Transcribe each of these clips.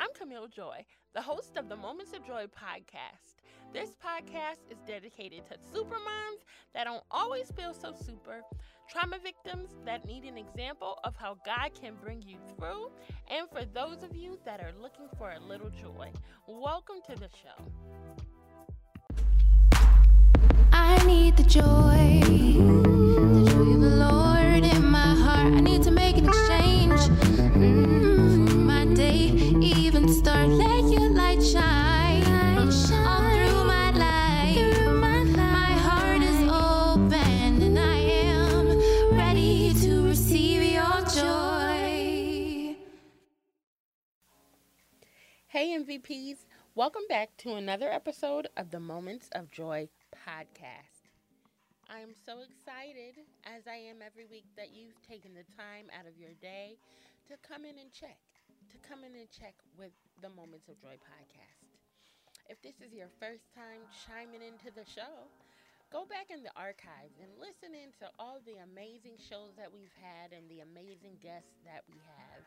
I'm Camille Joy, the host of the Moments of Joy podcast. This podcast is dedicated to super moms that don't always feel so super, trauma victims that need an example of how God can bring you through, and for those of you that are looking for a little joy. Welcome to the show. I need the joy, the joy of the Lord in my heart. I need to make an exchange mm, my day, start. Let your light shine all through my life. My heart is open and I am ready to receive your joy. Hey, MVPs. Welcome back to another episode of the Moments of Joy podcast. I am so excited, as I am every week, that you've taken the time out of your day to come in and check, to come in and check with the Moments of Joy podcast. If this is your first time chiming into the show, go back in the archives and listen in to all the amazing shows that we've had and the amazing guests that we have.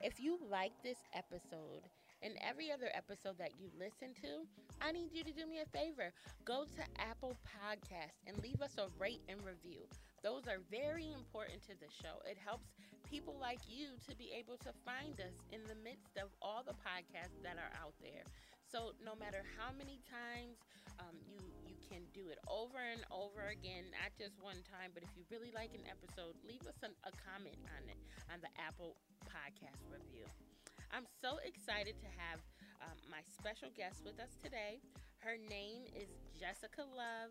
If you like this episode, and every other episode that you listen to, I need you to do me a favor. Go to Apple Podcasts and leave us a rate and review. Those are very important to the show. It helps people like you to be able to find us in the midst of all the podcasts that are out there. So no matter how many times um, you you can do it over and over again, not just one time, but if you really like an episode, leave us an, a comment on it on the Apple Podcast review. I'm so excited to have um, my special guest with us today. Her name is Jessica Love.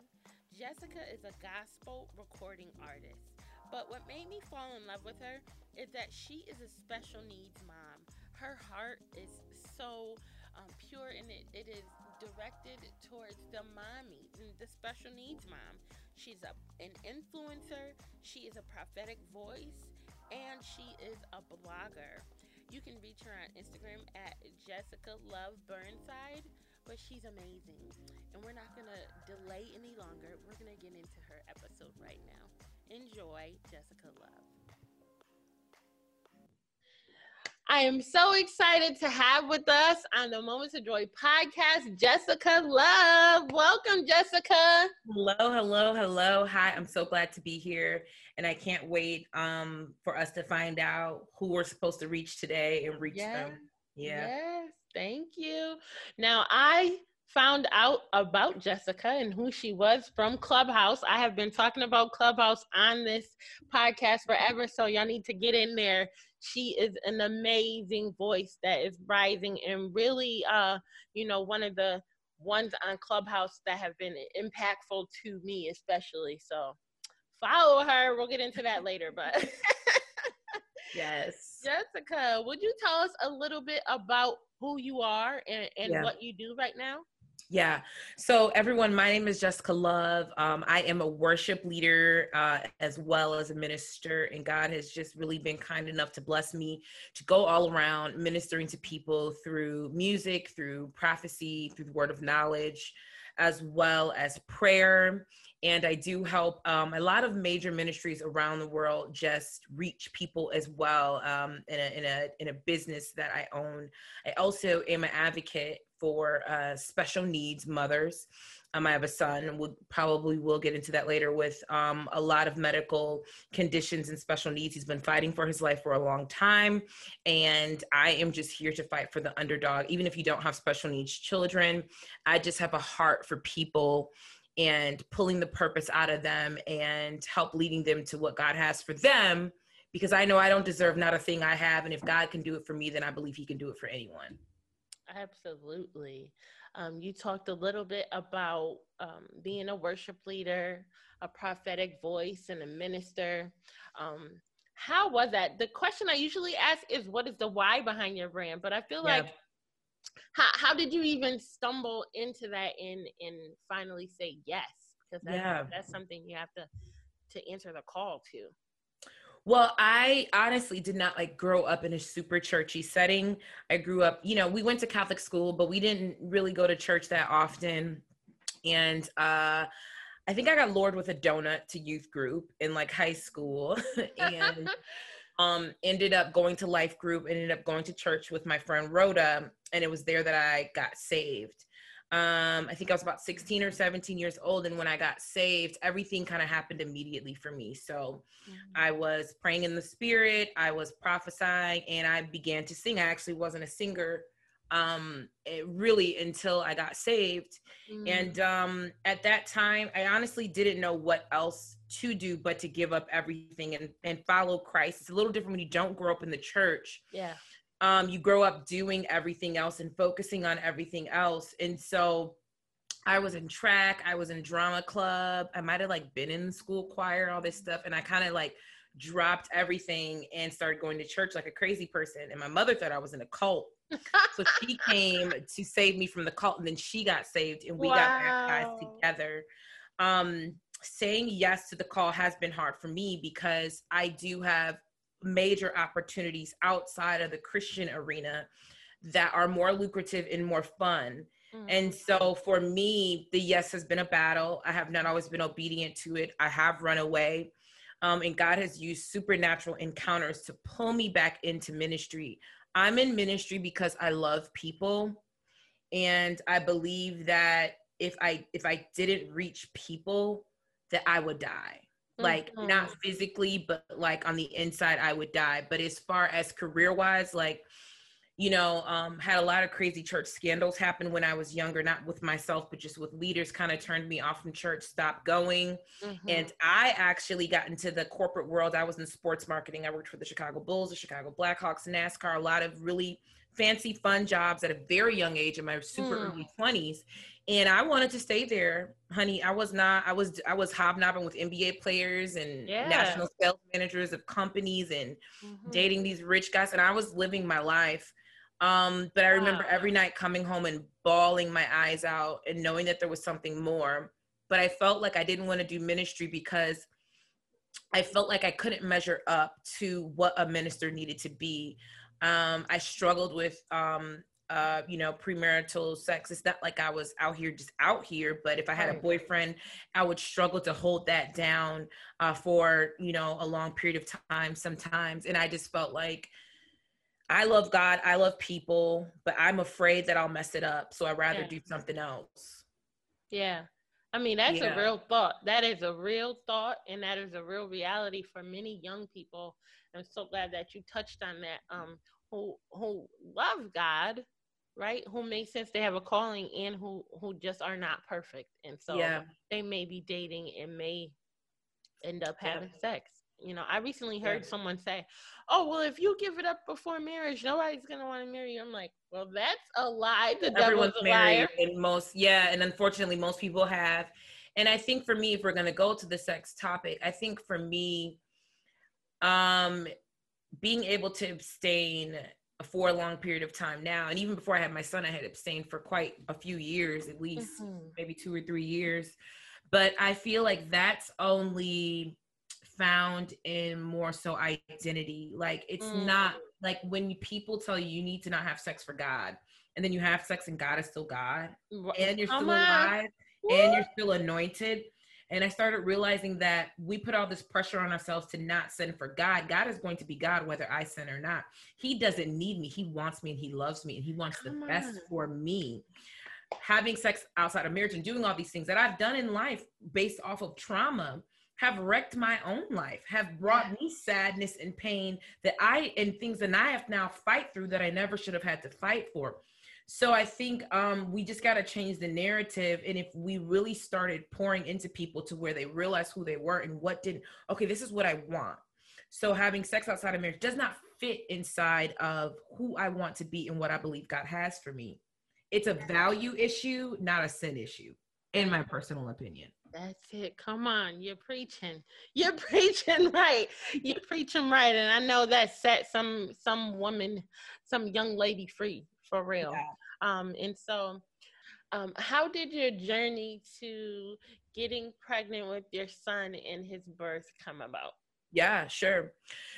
Jessica is a gospel recording artist. But what made me fall in love with her is that she is a special needs mom. Her heart is so um, pure and it, it is directed towards the mommy, the special needs mom. She's a, an influencer, she is a prophetic voice, and she is a blogger. You can reach her on Instagram at Jessica Love Burnside, but she's amazing. And we're not going to delay any longer. We're going to get into her episode right now. Enjoy Jessica Love. I am so excited to have with us on the Moments of Joy podcast, Jessica Love. Welcome, Jessica. Hello, hello, hello. Hi, I'm so glad to be here. And I can't wait um, for us to find out who we're supposed to reach today and reach Yes. them. Yeah. Yes, thank you. Now, I found out about Jessica and who she was from Clubhouse. I have been talking about Clubhouse on this podcast forever, so y'all need to get in there. She is an amazing voice that is rising and really, uh, you know, one of the ones on Clubhouse that have been impactful to me, especially. So follow her. We'll get into that later, but. Yes. Jessica, would you tell us a little bit about who you are and, and Yeah. what you do right now? Yeah. So, everyone, my name is Jessica Love. Um, I am a worship leader uh, as well as a minister, and God has just really been kind enough to bless me to go all around ministering to people through music, through prophecy, through the word of knowledge, as well as prayer. And I do help um, a lot of major ministries around the world just reach people as well um, in, a, in, a, in a business that I own. I also am an advocate for uh, special needs mothers. Um, I have a son, we'll probably will get into that later with um, a lot of medical conditions and special needs. He's been fighting for his life for a long time, and I am just here to fight for the underdog. Even if you don't have special needs children, I just have a heart for people and pulling the purpose out of them and help leading them to what God has for them. Because I know I don't deserve not a thing I have, and if God can do it for me, then I believe He can do it for anyone. Absolutely. Um, you talked a little bit about um, being a worship leader, a prophetic voice, and a minister. Um, how was that? The question I usually ask is, "What is the why behind your brand?" But I feel Yeah. like, how, how did you even stumble into that and and finally say yes? Because that's, Yeah. that's something you have to to answer the call to. Well, I honestly did not like grow up in a super churchy setting. I grew up, you know, we went to Catholic school, but we didn't really go to church that often. And uh I think I got lured with a donut to youth group in like high school. and Um, ended up going to life group, ended up going to church with my friend Rhoda, and it was there that I got saved. Um, I think I was about 16 or 17 years old, and when I got saved, everything kind of happened immediately for me. So mm-hmm. I was praying in the spirit, I was prophesying, and I began to sing. I actually wasn't a singer um it really until i got saved mm. and um at that time i honestly didn't know what else to do but to give up everything and and follow christ it's a little different when you don't grow up in the church yeah um you grow up doing everything else and focusing on everything else and so I was in track, I was in drama club, I might have like been in the school choir, all this stuff, and I kind of like dropped everything and started going to church like a crazy person. And my mother thought I was in a cult so she came to save me from the cult, and then she got saved, and we wow. got baptized together. Um, saying yes to the call has been hard for me because I do have major opportunities outside of the Christian arena that are more lucrative and more fun. Mm. And so for me, the yes has been a battle. I have not always been obedient to it. I have run away. Um, and God has used supernatural encounters to pull me back into ministry. I'm in ministry because I love people and I believe that if I if I didn't reach people that I would die. Like mm-hmm. not physically but like on the inside I would die. But as far as career-wise like you know, um, had a lot of crazy church scandals happen when I was younger, not with myself, but just with leaders kind of turned me off from church, stopped going. Mm-hmm. And I actually got into the corporate world. I was in sports marketing. I worked for the Chicago Bulls, the Chicago Blackhawks, NASCAR, a lot of really fancy, fun jobs at a very young age in my super mm. early 20s. And I wanted to stay there, honey. I was not, I was, I was hobnobbing with NBA players and yeah. national sales managers of companies and mm-hmm. dating these rich guys. And I was living my life um, but I remember every night coming home and bawling my eyes out and knowing that there was something more. But I felt like I didn't want to do ministry because I felt like I couldn't measure up to what a minister needed to be. Um, I struggled with, um, uh, you know, premarital sex. It's not like I was out here just out here, but if I had a boyfriend, I would struggle to hold that down uh, for, you know, a long period of time sometimes. And I just felt like, I love God, I love people, but I'm afraid that I'll mess it up. So I'd rather yeah. do something else. Yeah. I mean, that's yeah. a real thought. That is a real thought, and that is a real reality for many young people. I'm so glad that you touched on that. Um, who who love God, right? Who make sense they have a calling, and who who just are not perfect, and so yeah. they may be dating and may end up having yeah. sex you know, I recently heard yeah. someone say, "Oh, well, if you give it up before marriage, nobody's gonna want to marry you." I'm like, "Well, that's a lie. The Everyone's devil's a liar." And most, yeah, and unfortunately, most people have. And I think for me, if we're gonna go to the sex topic, I think for me, um, being able to abstain for a long period of time now, and even before I had my son, I had abstained for quite a few years, at least mm-hmm. maybe two or three years. But I feel like that's only found in more so identity. Like it's mm. not like when people tell you you need to not have sex for God, and then you have sex and God is still God, and you're still alive, and you're still anointed. And I started realizing that we put all this pressure on ourselves to not sin for God. God is going to be God whether I sin or not. He doesn't need me. He wants me and he loves me and he wants Come the best for me. Having sex outside of marriage and doing all these things that I've done in life based off of trauma have wrecked my own life, have brought me sadness and pain that I and things that I have now fight through that I never should have had to fight for. So I think um, we just got to change the narrative. And if we really started pouring into people to where they realize who they were and what didn't, okay, this is what I want. So having sex outside of marriage does not fit inside of who I want to be and what I believe God has for me. It's a value issue, not a sin issue, in my personal opinion. That's it. Come on. You're preaching. You're preaching right. You're preaching right. And I know that set some some woman, some young lady free for real. Yeah. Um, and so um, how did your journey to getting pregnant with your son and his birth come about? Yeah, sure.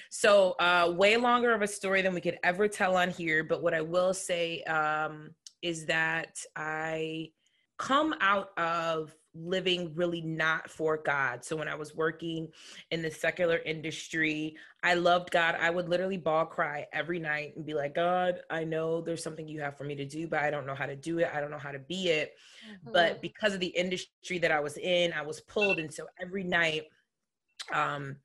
So, uh, way longer of a story than we could ever tell on here. But what I will say um, is that I come out of living really not for God. So when I was working in the secular industry, I loved God. I would literally bawl cry every night and be like, God, I know there's something you have for me to do, but I don't know how to do it. I don't know how to be it. Mm-hmm. But because of the industry that I was in, I was pulled. And so every night, um,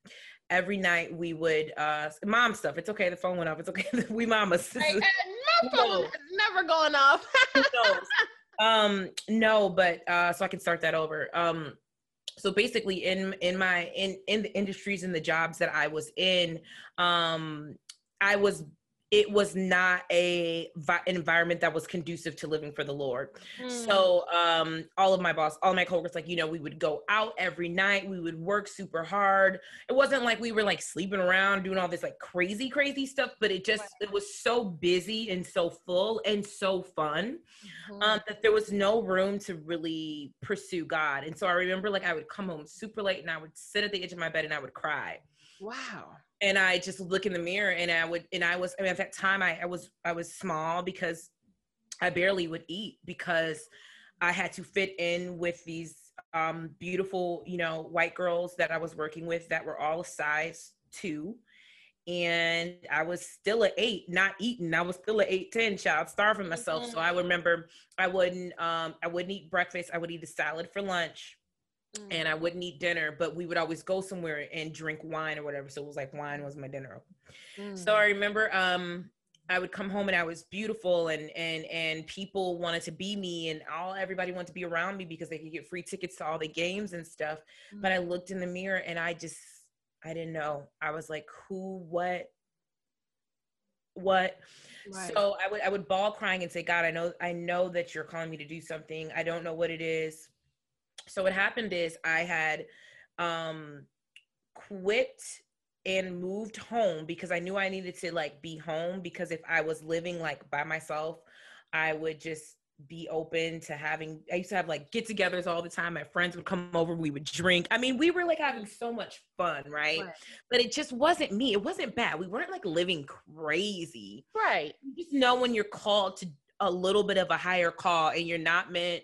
every night we would uh mom stuff. It's okay, the phone went off. It's okay. we mamas. Hey, my phone is never going off. Um no but uh so i can start that over. Um so basically in in my in in the industries and the jobs that i was in um i was it was not a vi- environment that was conducive to living for the Lord. Mm. So um, all of my boss, all my coworkers, like you know, we would go out every night. We would work super hard. It wasn't like we were like sleeping around doing all this like crazy, crazy stuff. But it just it was so busy and so full and so fun mm-hmm. um, that there was no room to really pursue God. And so I remember like I would come home super late and I would sit at the edge of my bed and I would cry. Wow and I just look in the mirror and I would and I was I mean at that time I, I was I was small because I barely would eat because I had to fit in with these um, beautiful, you know, white girls that I was working with that were all size two. And I was still at eight, not eating. I was still at eight ten, child, starving myself. Mm-hmm. So I remember I wouldn't um I wouldn't eat breakfast. I would eat a salad for lunch mm. and I wouldn't eat dinner, but we would always go somewhere and drink wine or whatever. So it was like wine was my dinner. Mm. So I remember um I would come home and I was beautiful and and and people wanted to be me and all everybody wanted to be around me because they could get free tickets to all the games and stuff. Mm. But I looked in the mirror and I just I didn't know. I was like, who, what, what? Right. So I would I would bawl crying and say, God, I know I know that you're calling me to do something. I don't know what it is so what happened is I had um quit and moved home because I knew I needed to like be home because if I was living like by myself, I would just be open to having I used to have like get togethers all the time. My friends would come over, we would drink. I mean, we were like having so much fun, right? right. But it just wasn't me. It wasn't bad. We weren't like living crazy. Right. You just know when you're called to a little bit of a higher call and you're not meant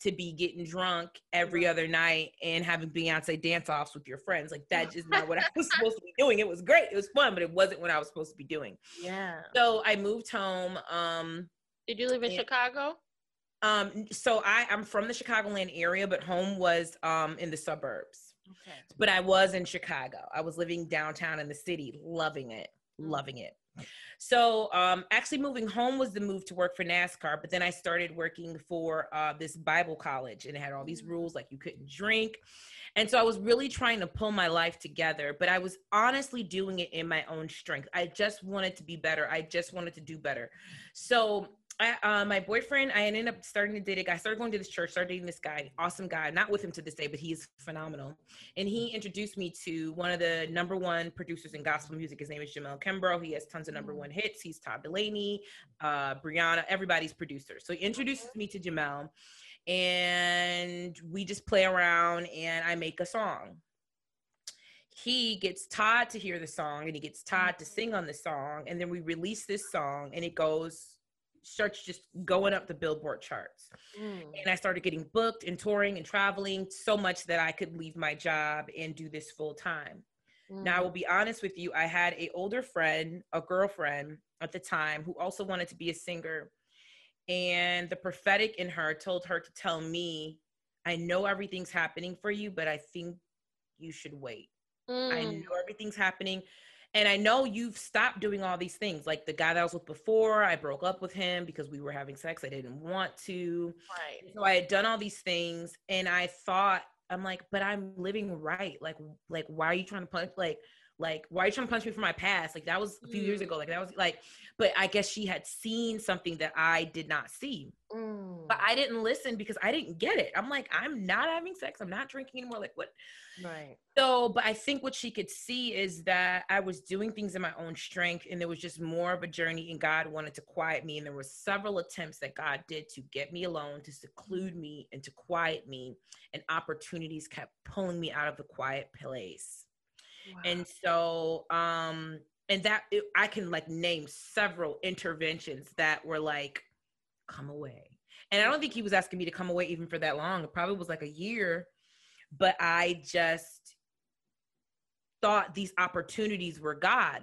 to be getting drunk every other night and having Beyonce dance offs with your friends. Like that just not what I was supposed to be doing. It was great. It was fun, but it wasn't what I was supposed to be doing. Yeah. So I moved home. Um Did you live in and, Chicago? Um so I I'm from the Chicagoland area, but home was um in the suburbs. Okay. But I was in Chicago. I was living downtown in the city, loving it, mm. loving it. So um, actually moving home was the move to work for NASCAR, but then I started working for uh, this Bible college and it had all these rules like you couldn't drink. And so I was really trying to pull my life together, but I was honestly doing it in my own strength. I just wanted to be better. I just wanted to do better. So I, uh, my boyfriend, I ended up starting to date a guy. Started going to this church. Started dating this guy, awesome guy. Not with him to this day, but he's phenomenal. And he introduced me to one of the number one producers in gospel music. His name is Jamel Kimbrough. He has tons of number one hits. He's Todd Dulaney, uh, Brianna, everybody's producer. So he introduces me to Jamel, and we just play around, and I make a song. He gets Todd to hear the song, and he gets Todd to sing on the song, and then we release this song, and it goes starts just going up the billboard charts mm. and i started getting booked and touring and traveling so much that i could leave my job and do this full time mm. now i will be honest with you i had a older friend a girlfriend at the time who also wanted to be a singer and the prophetic in her told her to tell me i know everything's happening for you but i think you should wait mm. i know everything's happening and I know you've stopped doing all these things. Like the guy that I was with before, I broke up with him because we were having sex. I didn't want to. Right. So I had done all these things and I thought, I'm like, but I'm living right. Like, like, why are you trying to punch? Like, like, why are you trying to punch me for my past? Like that was a few mm. years ago. Like that was like, but I guess she had seen something that I did not see. Mm. But I didn't listen because I didn't get it. I'm like, I'm not having sex. I'm not drinking anymore. Like what? Right. So, but I think what she could see is that I was doing things in my own strength and there was just more of a journey and God wanted to quiet me. And there were several attempts that God did to get me alone, to seclude me and to quiet me. And opportunities kept pulling me out of the quiet place. Wow. And so, um, and that I can like name several interventions that were like, come away. And I don't think he was asking me to come away even for that long. It probably was like a year. But I just thought these opportunities were God.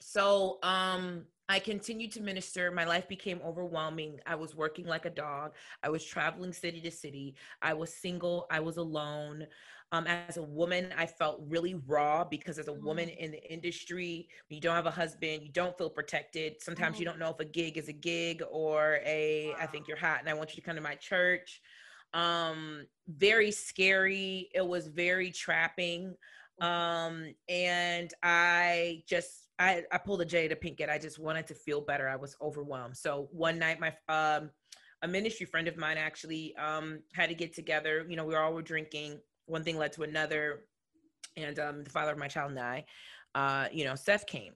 So um I continued to minister. My life became overwhelming. I was working like a dog. I was traveling city to city. I was single. I was alone. Um, as a woman, I felt really raw because as a woman in the industry, you don't have a husband, you don't feel protected. Sometimes you don't know if a gig is a gig or a I think you're hot and I want you to come to my church. Um, very scary. It was very trapping. Um, and I just I, I pulled a Jada Pinkett. I just wanted to feel better. I was overwhelmed. So one night, my um, a ministry friend of mine actually um, had to get together. You know, we all were drinking. One thing led to another, and um, the father of my child and I, uh, you know, Seth came.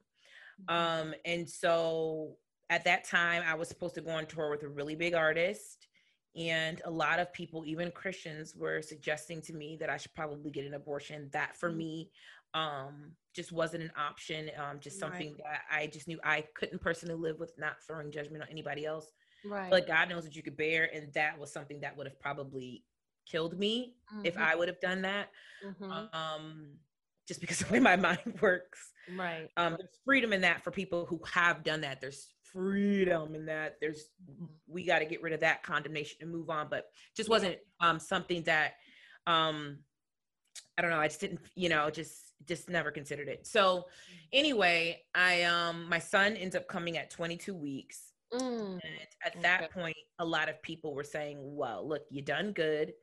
Um, and so at that time, I was supposed to go on tour with a really big artist. And a lot of people, even Christians, were suggesting to me that I should probably get an abortion. That for me um just wasn't an option um just something Right. that i just knew i couldn't personally live with not throwing judgment on anybody else Right. but god knows what you could bear and that was something that would have probably killed me if Mhm, i would have done that mhm. um just because of the way my mind works. Right. um there's freedom in that for people who have done that. There's freedom in that. There's we got to get rid of that condemnation and move on. But just wasn't um something that um i don't know i just didn't you know just just never considered it. So anyway i um my son ends up coming at 22 weeks. Mm, and at that Okay. point a lot of people were saying well look you done good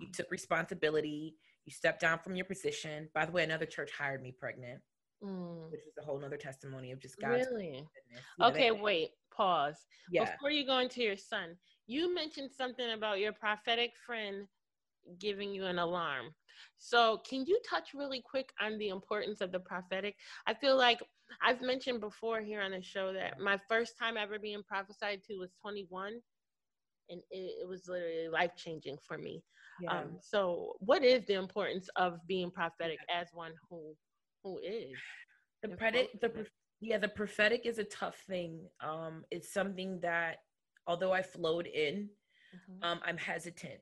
you mhm. took responsibility you stepped down from your position by the way another church hired me pregnant Mm. which is a whole nother testimony of just god's Really? goodness. Yeah, Okay, wait, pause. yeah Before you go into your son, you mentioned something about your prophetic friend giving you an alarm. So, can you touch really quick on the importance of the prophetic? I feel like I've mentioned before here on the show that my first time ever being prophesied to was 21, and it, it was literally life changing for me. Yeah. Um, so, what is the importance of being prophetic as one who who is? the prophetic the yeah the prophetic is a tough thing um it's something that although i flowed in Mhm. um i'm hesitant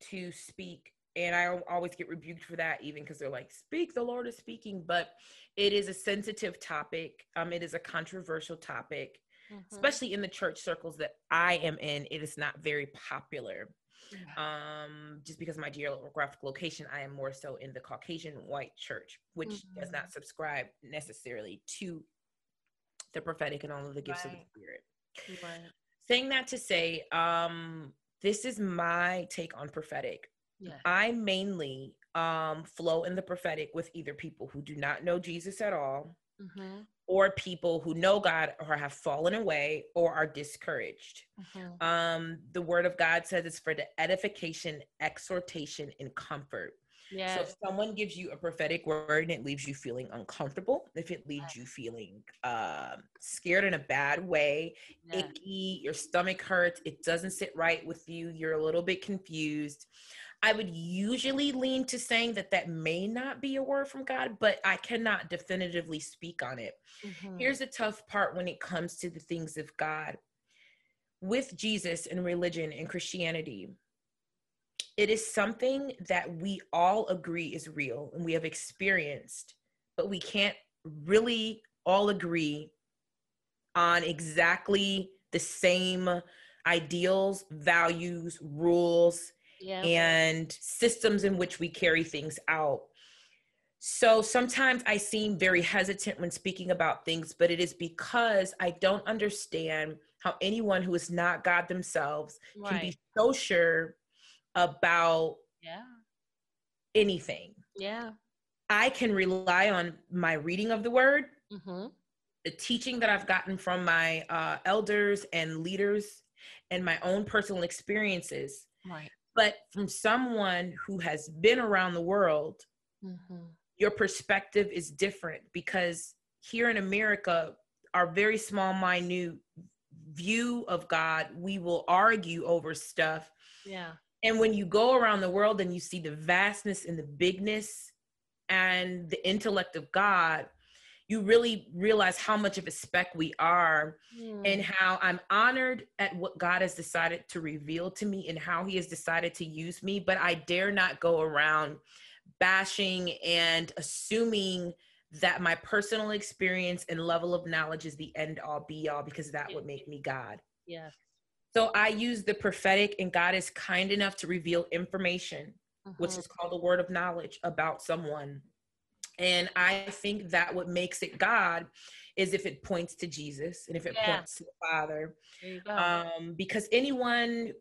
to speak and i always get rebuked for that even because they're like speak the lord is speaking but it is a sensitive topic um it is a controversial topic Mhm. especially in the church circles that i am in it is not very popular. Um just because of my geographic location i am more so in the caucasian white church which does Mhm. not subscribe necessarily to the prophetic and all of the gifts of the spirit Right. saying that to say um this is my take on prophetic Yeah. i mainly um flow in the prophetic with either people who do not know jesus at all Mm-hmm. or people who know god or have fallen away or are discouraged Mm-hmm. um the word of god says it's for the edification exhortation and comfort so if someone gives you a prophetic word and it leaves you feeling uncomfortable if it leaves you feeling um scared in a bad way yeah. icky your stomach hurts it doesn't sit right with you you're a little bit confused i would usually lean to saying that that may not be a word from god but i cannot definitively speak on it Mhm. Here's the tough part when it comes to the things of God. With Jesus and religion and Christianity, it is something that we all agree is real and we have experienced, but we can't really all agree on exactly the same ideals, values, rules, yeah. and systems in which we carry things out. So sometimes I seem very hesitant when speaking about things, but it is because I don't understand how anyone who is not God themselves can be so sure about yeah. anything. Yeah. I can rely on my reading of the word, Mm-hmm. the teaching that I've gotten from my uh, elders and leaders, and my own personal experiences. Right. But from someone who has been around the world, Mm-hmm. your perspective is different because here in America, our very small, minute view of God, we will argue over stuff. Yeah. And when you go around the world and you see the vastness and the bigness and the intellect of God, you really realize how much of a speck we are and how I'm honored at what God has decided to reveal to me and how he has decided to use me, but I dare not go around bashing and assuming that my personal experience and level of knowledge is the end all be all because that would make me God. Yeah. So I use the prophetic, and God is kind enough to reveal information, which Mhm. is called a word of knowledge about someone. And I think that what makes it God is if it points to Jesus and if it Yeah. points to the Father. There you go. Um, because anyone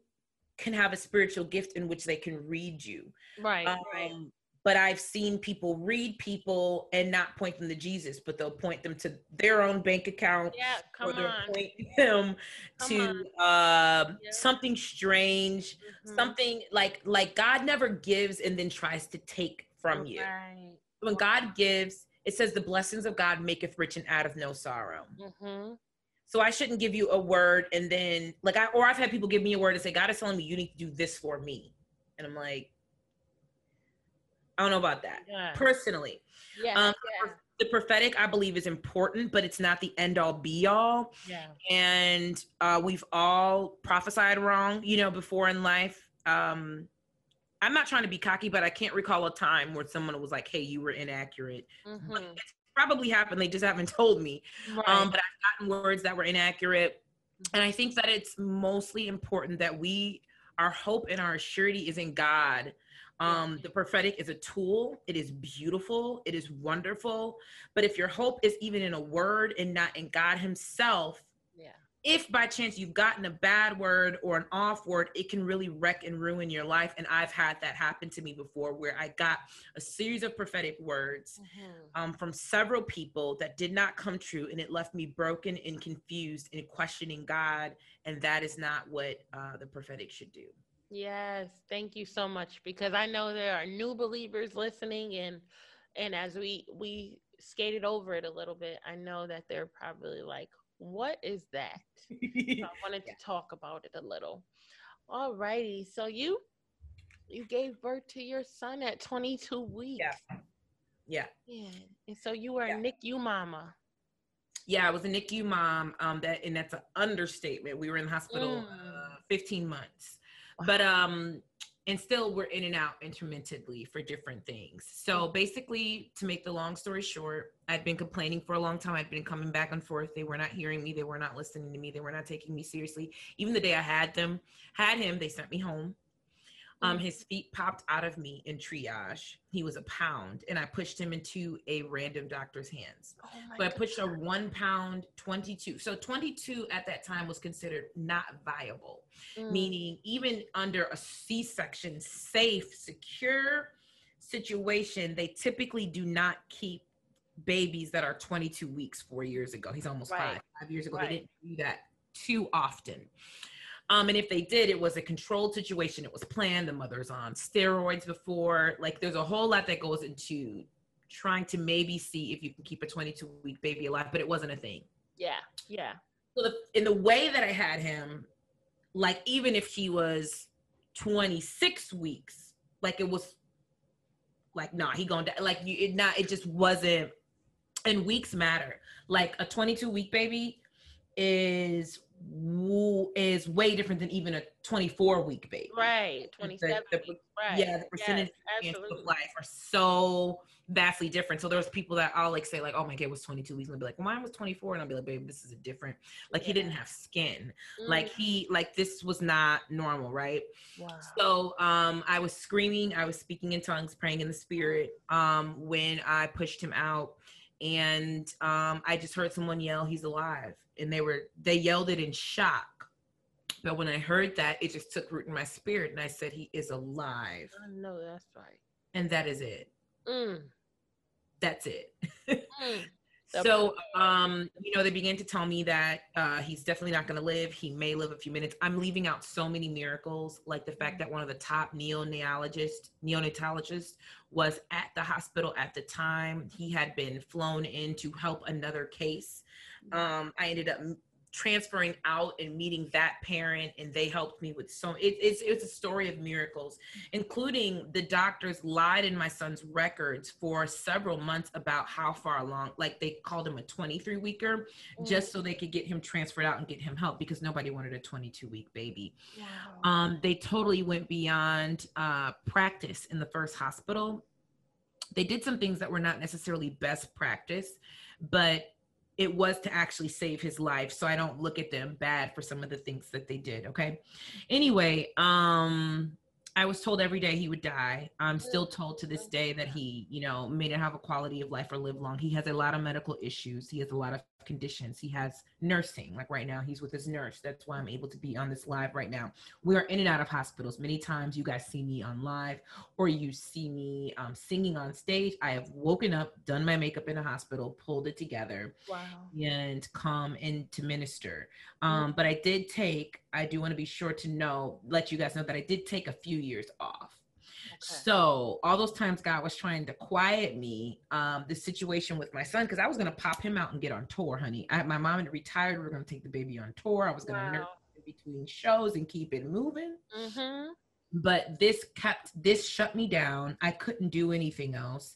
can have a spiritual gift in which they can read you. right. right. Um, but I've seen people read people and not point them to Jesus, but they'll point them to their own bank account Yeah. or they'll on. point them Come to um Yeah. something strange, Mhm. something like like God never gives and then tries to take from you. Right. When God gives, it says the blessings of God maketh rich and out of no sorrow. Mm-hmm. So I shouldn't give you a word and then like I or I've had people give me a word and say, God is telling me you need to do this for me. And I'm like, I don't know about that. Yeah. Personally. Yeah. Um, The prophetic, I believe, is important, but it's not the end all be all. yeah. And uh, we've all prophesied wrong, you know, before in life. Um, I'm not trying to be cocky, but I can't recall a time where someone was like, hey, you were inaccurate. Mm-hmm. It's probably happened. They just haven't told me. Right. Um, but I've gotten words that were inaccurate. And I think that it's mostly important that we, our hope and our surety is in God. Um, the prophetic is a tool. It is beautiful. It is wonderful. But if your hope is even in a word and not in God Himself, yeah. If by chance you've gotten a bad word or an off word, it can really wreck and ruin your life. And I've had that happen to me before where I got a series of prophetic words Mhm. um, from several people that did not come true. And it left me broken and confused and questioning God. And that is not what uh, the prophetic should do. Yes, thank you so much because I know there are new believers listening and and as we we skated over it a little bit, I know that they're probably like, what is that? So I wanted to talk about it a little. All righty. So you you gave birth to your son at 22 weeks. Yeah. Yeah. Yeah. And so you were Yeah. a NICU mama. Yeah, I was a NICU mom. Um, that and that's an understatement. We were in the hospital Mm. uh, 15 months, but um, and still we're in and out intermittently for different things. So basically, to make the long story short, I'd been complaining for a long time. I'd been coming back and forth. They were not hearing me. They were not listening to me. They were not taking me seriously. Even the day I had them, had him, they sent me home. Um, Mm. his feet popped out of me in triage. He was a pound, and I pushed him into a random doctor's hands. Oh So I God. pushed a one pound 22. So 22 at that time was considered not viable, Mm. meaning even under a C section, safe, secure situation, they typically do not keep babies that are 22 weeks four years ago. He's almost Right. five. Five years ago, Right. they didn't do that too often. Um, and if they did, it was a controlled situation. It was planned. The mother's on steroids before. Like, there's a whole lot that goes into trying to maybe see if you can keep a 22 week baby alive, but it wasn't a thing. Yeah. Yeah. So the, in the way that I had him, like even if he was 26 weeks, like it was like nah, he going to like you it not it just wasn't and weeks matter. Like a 22 week baby is is way different than even a 24 week baby. Right. The- 27 the- weeks. Right. Yeah, the percentage Yes, of life are so vastly different. So there's people that I'll like say like, oh my kid was 22 weeks, and they'll be like, well, mine was 24, and I'll be like, babe, this is a different. Like he didn't have skin. Like Mm, he like this was not normal, right? wow. So um I was screaming, I was speaking in tongues, praying in the spirit um when I pushed him out and um I just heard someone yell he's alive and they were they yelled it in shock. But when I heard that, it just took root in my spirit and I said he is alive. I know that's right. And that is it. Mm, That's it. mm. So um you know they began to tell me that uh he's definitely not going to live. He may live a few minutes. I'm leaving out so many miracles like the fact that one of the top neonatologists neonatologists was at the hospital at the time. He had been flown in to help another case. Um i ended up transferring out and meeting that parent and they helped me with so it, it's it's a story of miracles including the doctors lied in my son's records for several months about how far along like they called him a 23 weeker Mm. just so they could get him transferred out and get him help because nobody wanted a 22 week baby Wow. um, they totally went beyond uh, practice in the first hospital. They did some things that were not necessarily best practice, but it was to actually save his life. So I don't look at them bad for some of the things that they did. Okay. Anyway, um, I was told every day he would die. I'm still told to this day that he, you know, may not have a quality of life or live long. He has a lot of medical issues. He has a lot of conditions. He has nursing. Like right now, he's with his nurse. That's why I'm able to be on this live right now. We are in and out of hospitals. Many times you guys see me on live or you see me um, singing on stage. I have woken up, done my makeup in a hospital, pulled it together, wow. and come in to minister. Um, but I did take, I do want to be sure to know, let you guys know that I did take a few years off. So all those times God was trying to quiet me, um, the situation with my son, because I was gonna pop him out and get on tour, honey. I, my mom had retired. We were gonna take the baby on tour. I was gonna nurse Wow. in between shows and keep it moving. Mm-hmm. But this kept this shut me down. I couldn't do anything else,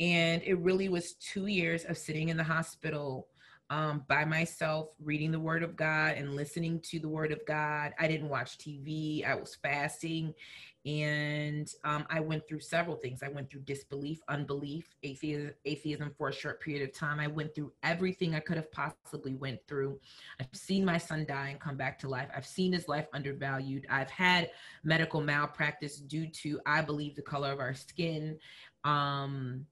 and it really was two years of sitting in the hospital um, by myself, reading the Word of God and listening to the Word of God. I didn't watch TV. I was fasting, and um, I went through several things. I went through disbelief, unbelief, atheism, atheism for a short period of time. I went through everything I could have possibly went through. I've seen my son die and come back to life. I've seen his life undervalued. I've had medical malpractice due to, I believe, the color of our skin. Um,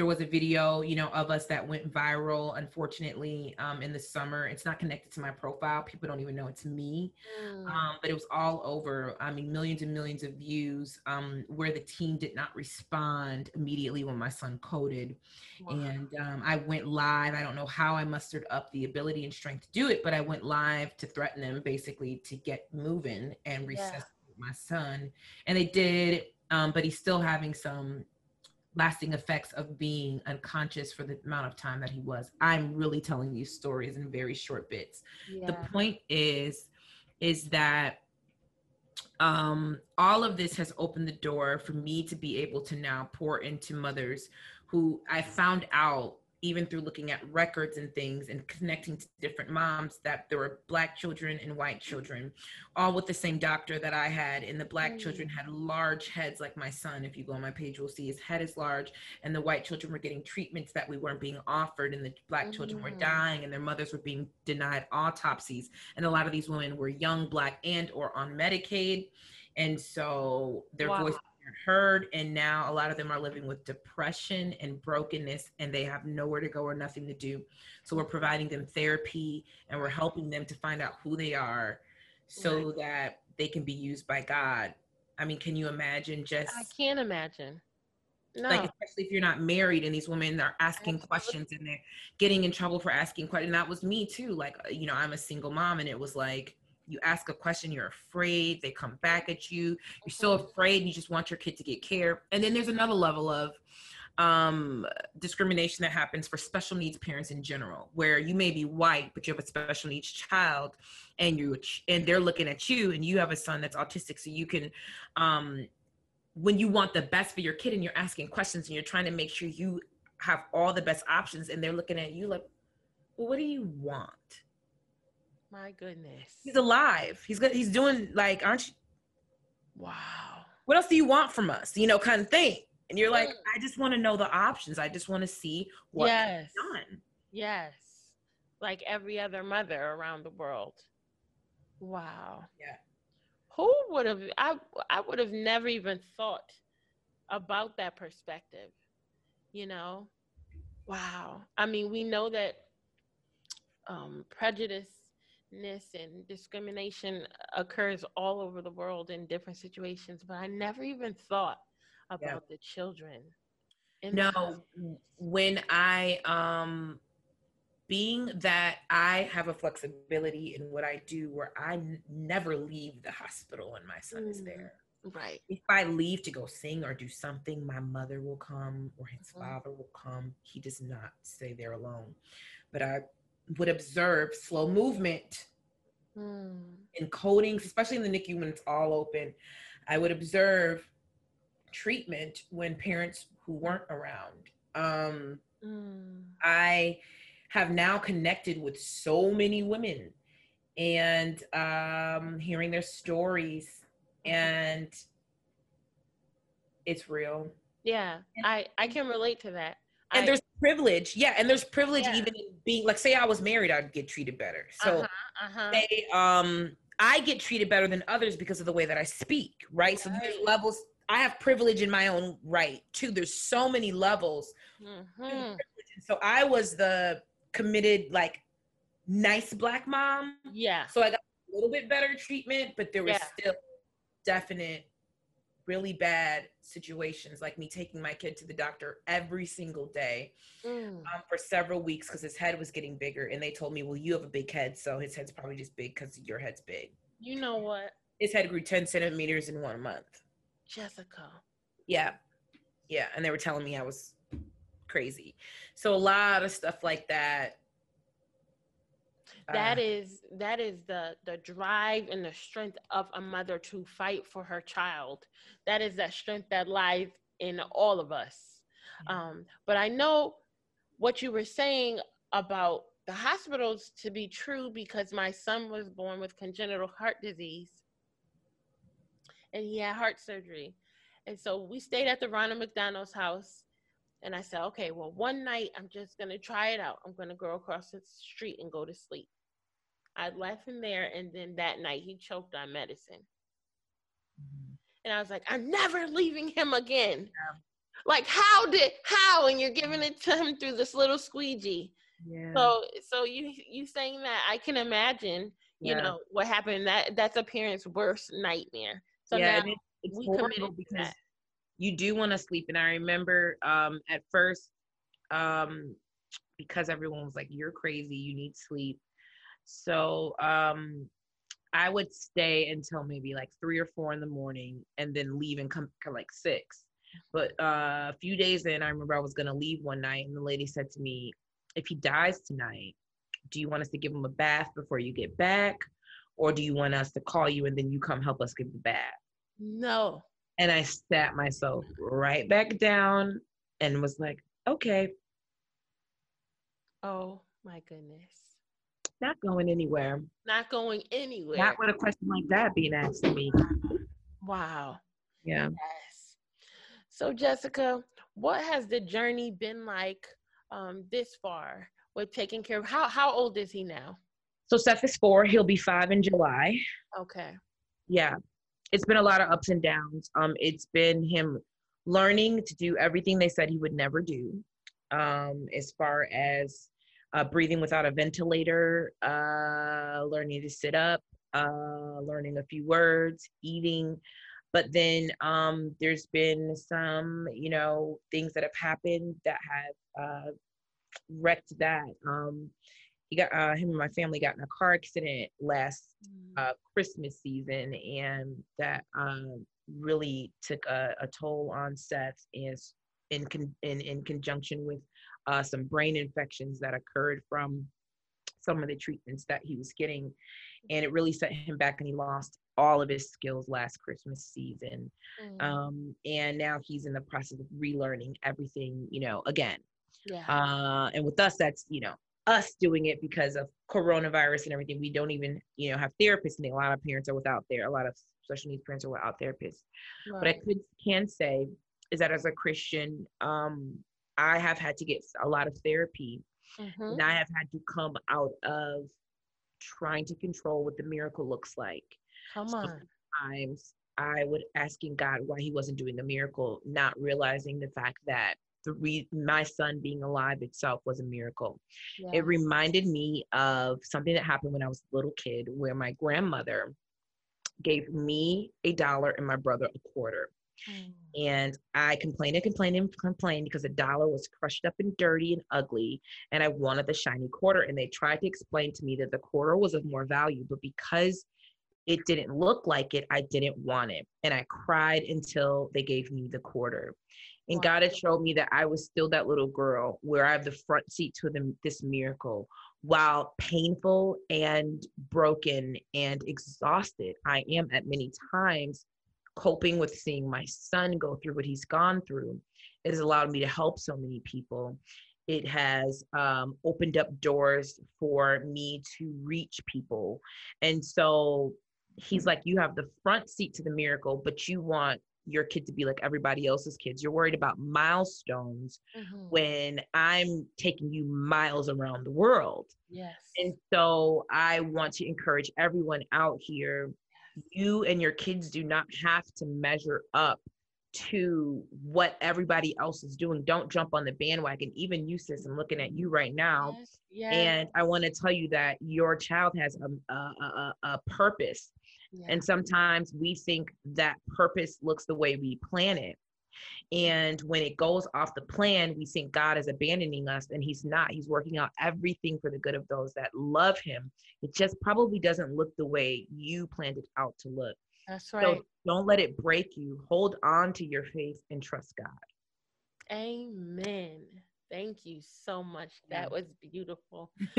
there was a video, you know, of us that went viral, unfortunately, um, in the summer. It's not connected to my profile. People don't even know it's me Mm. um, but it was all over. I mean, millions and millions of views. Um, where the team did not respond immediately when my son coded, Wow. and um, I went live. I don't know how I mustered up the ability and strength to do it, but I went live to threaten them, basically to get moving and Yeah. my son, and they did. Um, but he's still having some lasting effects of being unconscious for the amount of time that he was. I'm really telling you stories in very short bits yeah. the point is is that um all of this has opened the door for me to be able to now pour into mothers who i found out even through looking at records and things and connecting to different moms that there were black children and white children all with the same doctor that i had and the black Mm. children had large heads like my son if you go on my page you'll see his head is large and the white children were getting treatments that we weren't being offered and the black children were Mhm. dying and their mothers were being denied autopsies and a lot of these women were young black and or on medicaid and so their Wow. voices heard and now a lot of them are living with depression and brokenness and they have nowhere to go or nothing to do so we're providing them therapy and we're helping them to find out who they are so that they can be used by god i mean can you imagine just I can't imagine. No. like especially if you're not married and these women are asking Absolutely. questions and they're getting in trouble for asking questions and that was me too like you know i'm a single mom and it was like you ask a question you're afraid they come back at you you're so Mhm. afraid and you just want your kid to get care. And then there's another level of um discrimination that happens for special needs parents in general where you may be white but you have a special needs child and you and they're looking at you and you have a son that's autistic. So you can um when you want the best for your kid and you're asking questions and you're trying to make sure you have all the best options and they're looking at you like well what do you want My goodness. he's alive he's good he's doing like aren't you wow. what else do you want from us you know kind of thing and you're like Mm. i just want to know the options i just want to see what yes. done Yes. Like every other mother around the world. Wow. Yeah. Who would have I I would have never even thought about that perspective. You know? Wow. I mean, we know that um prejudiceness and discrimination occurs all over the world in different situations, but I never even thought about the children. the no hospital. when i um being that i have a flexibility in what i do where i n- never leave the hospital when my son is Mm. there Right. if I leave to go sing or do something, my mother will come or his Mhm. father will come. He does not stay there alone. But I would observe slow movement Mm. in coding, especially in the NICU when it's all open. I would observe treatment when parents who weren't around. Um, Mm. I have now connected with so many women and um, hearing their stories, and it's real. Yeah, I I can relate to that. And I- there's privilege, yeah, and there's privilege Yeah. even in being like, say, I was married, I'd get treated better. So, uh-huh, uh-huh. say, um, I get treated better than others because of the way that I speak, right? So there's levels. I have privilege in my own right too. There's so many levels Mhm. So I was the committed, like, nice black mom. Yeah. So I got a little bit better treatment, but there was Yeah. still definite, really bad situations, like me taking my kid to the doctor every single day Mm. um, for several weeks because his head was getting bigger. And they told me, well, you have a big head, so his head's probably just big because your head's big. You know what, His head grew 10 centimeters in one month. Jessica? Yeah. Yeah. And they were telling me I was crazy. So a lot of stuff like that. That uh, is that is the the drive and the strength of a mother to fight for her child. That is that strength that lies in all of us. Um, but I know what you were saying about the hospitals to be true because my son was born with congenital heart disease and he had heart surgery. And so we stayed at the Ronald McDonald's house. And I said, okay, well, one night I'm just going to try it out. I'm going to go across the street and go to sleep. I left him there. And then that night he choked on medicine. And I was like, I'm never leaving him again. Like, how did, how? And you're giving it to him through this little squeegee. Yeah. So, so you, you saying that I can imagine, you Yeah. know, what happened. That that's a parent's worst nightmare. So yeah, now it, it's we horrible because that. you do want to sleep. And I remember um, at first, um, because everyone was like, "You're crazy. You need sleep." So um, I would stay until maybe like three or four in the morning, and then leave and come, come like six. But uh, a few days in, I remember I was gonna leave one night, and the lady said to me, "If he dies tonight, do you want us to give him a bath before you get back?" Or do you want us to call you and then you come help us give the bath? no. And I sat myself right back down and was like, okay, Oh my goodness. Not going anywhere. Not going anywhere. Not with a question like that being asked to me. wow. Yeah. Yes. So, Jessica, what has the journey been like um, this far with taking care of? How how old is he now? So Seth is four. He'll be five in July. Okay. Yeah. It's been a lot of ups and downs. Um, it's been him learning to do everything they said he would never do. Um, as far as uh, breathing without a ventilator, uh, learning to sit up, uh, learning a few words, eating. But then um, there's been some, you know, things that have happened that have uh, wrecked that. Um, he got uh, him and my family got in a car accident last uh, Christmas season, and that um, really took a, a toll on Seth is in, con- in in conjunction with uh, some brain infections that occurred from some of the treatments that he was getting, and it really set him back, and he lost all of his skills last Christmas season. Mm, Um, and now he's in the process of relearning everything, you know, again. yeah. Uh, and with us, that's you know us doing it because of coronavirus and everything. We don't even you know have therapists, and a lot of parents are without there. A lot of special needs parents are without therapists. What I could can say is that as a Christian, um, I have had to get a lot of therapy, Mhm. and I have had to come out of trying to control what the miracle looks like Come on. times I would asking God why he wasn't doing the miracle, not realizing the fact that the re- my son being alive itself was a miracle. Yeah. It reminded me of something that happened when I was a little kid where my grandmother gave me a dollar and my brother a quarter. Mm, And I complained and complained and complained because the dollar was crushed up and dirty and ugly. And I wanted the shiny quarter. And they tried to explain to me that the quarter was of more value, but because it didn't look like it, I didn't want it. And I cried until they gave me the quarter. And Wow. God had showed me that I was still that little girl where I have the front seat to the, this miracle, while painful and broken and exhausted I am at many times, coping with seeing my son go through what he's gone through, it has allowed me to help so many people. It has um, opened up doors for me to reach people. And so he's like, You have the front seat to the miracle, but you want your kid to be like everybody else's kids. You're worried about milestones Mhm. when I'm taking you miles around the world. Yes. And so I want to encourage everyone out here you and your kids do not have to measure up to what everybody else is doing. Don't jump on the bandwagon. Even you, sis, I'm looking at you right now. Yes. Yes. And I want to tell you that your child has a, a, a, a purpose. yes. And sometimes we think that purpose looks the way we plan it. And when it goes off the plan, we think God is abandoning us, and He's not. He's working out everything for the good of those that love Him. It just probably doesn't look the way you planned it out to look. That's right. So don't let it break you. Hold on to your faith and trust God. Amen. Thank you so much. That was beautiful.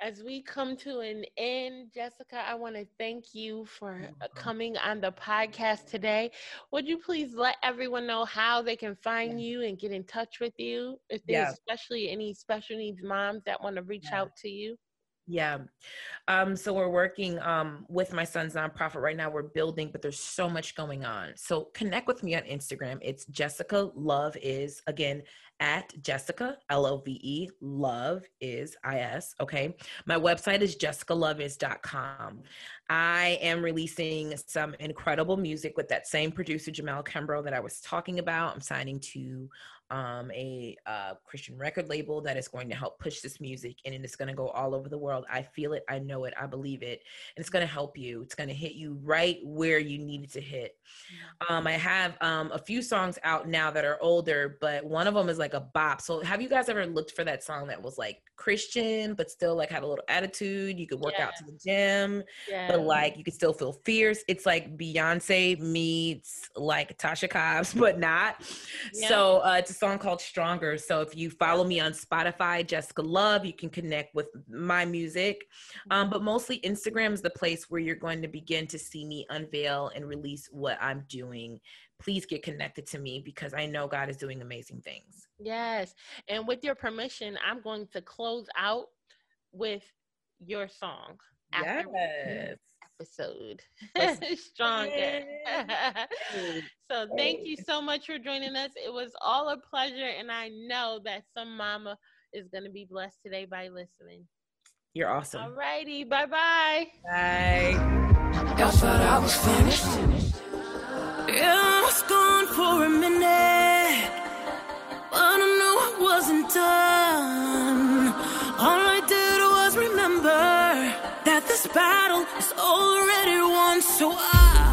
As we come to an end, Jessica, I want to thank you for uh, coming on the podcast today. Would you please let everyone know how they can find you and get in touch with you? If there's Yeah. especially any special needs moms that want to reach Yeah. out to you. Yeah. Um, so we're working um, with my son's nonprofit right now. We're building, but there's so much going on. So connect with me on Instagram. It's Jessica Love is again at Jessica L O V E Love is I S. Okay. My website is jessicaloveis.com. I am releasing some incredible music with that same producer Jamel Kembro that I was talking about. I'm signing to um, a uh, Christian record label that is going to help push this music and it's going to go all over the world. I feel it, I know it, I believe it, and it's going to help you. It's going to hit you right where you need it to hit. Um, I have um, a few songs out now that are older, but one of them is like a bop. So, have you guys ever looked for that song that was like Christian, but still like had a little attitude? You could work out to the gym, Yeah. but like you could still feel fierce. It's like Beyonce meets like Tasha Cobbs, but not. Yeah. So uh, it's a song called Stronger. So if you follow me on Spotify, Jessica Love, you can connect with my music. Um, but mostly Instagram is the place where you're going to begin to see me unveil and release what I'm doing. Please get connected to me because I know God is doing amazing things. Yes. And with your permission, I'm going to close out with your song. after end Episode Listen. stronger. Yay. so thank you so much for joining us. It was all a pleasure, and I know that some mama is going to be blessed today by listening. You're awesome. All righty, bye bye. Bye. Y'all thought I was finished. Yeah, I was gone for a minute, but I knew I wasn't done. Battle is already won, so I.